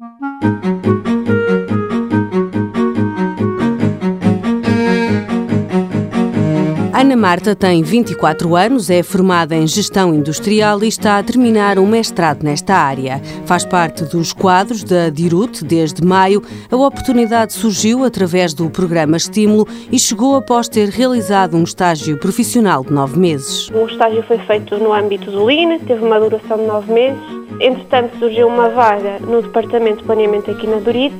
Thank you. Ana Marta tem 24 anos, é formada em Gestão Industrial e está a terminar um mestrado nesta área. Faz parte dos quadros da DIRUT desde maio. A oportunidade surgiu através do programa Estímulo e chegou após ter realizado um estágio profissional de nove meses. O estágio foi feito no âmbito do LINE, teve uma duração de nove meses. Entretanto, surgiu uma vaga no Departamento de Planeamento aqui na DURIT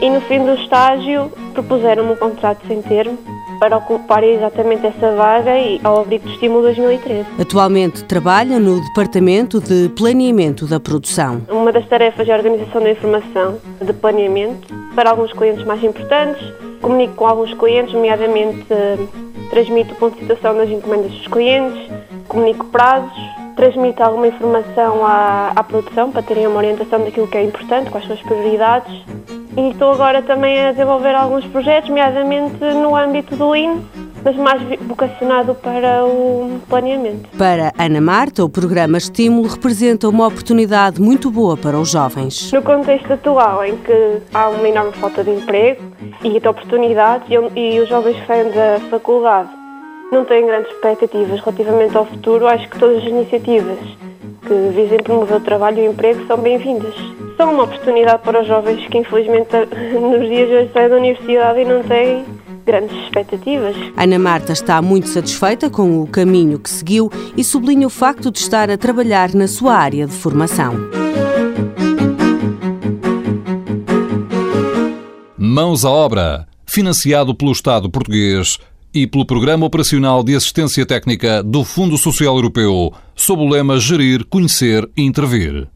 e no fim do estágio propuseram-me um contrato sem termo para ocupar exatamente essa vaga e ao abrigo do estímulo 2013. Atualmente trabalha no Departamento de Planeamento da Produção. Uma das tarefas é a organização da informação de planeamento para alguns clientes mais importantes. Comunico com alguns clientes, nomeadamente transmito o ponto de situação das encomendas dos clientes, comunico prazos, transmito alguma informação à, à produção para terem uma orientação daquilo que é importante, quais são as prioridades e estou agora também a desenvolver alguns projetos, nomeadamente no âmbito do Lean, mas mais vocacionado para o planeamento. Para Ana Marta, o programa Estímulo representa uma oportunidade muito boa para os jovens. No contexto atual, em que há uma enorme falta de emprego e de oportunidades, e os jovens que saem da faculdade não têm grandes expectativas relativamente ao futuro, acho que todas as iniciativas que visem promover o trabalho e o emprego são bem-vindas. São uma oportunidade para os jovens que, infelizmente, nos dias de hoje saem da universidade e não têm grandes expectativas. Ana Marta está muito satisfeita com o caminho que seguiu e sublinha o facto de estar a trabalhar na sua área de formação. Mãos à obra, financiado pelo Estado português e pelo Programa Operacional de Assistência Técnica do Fundo Social Europeu, sob o lema Gerir, Conhecer e Intervir.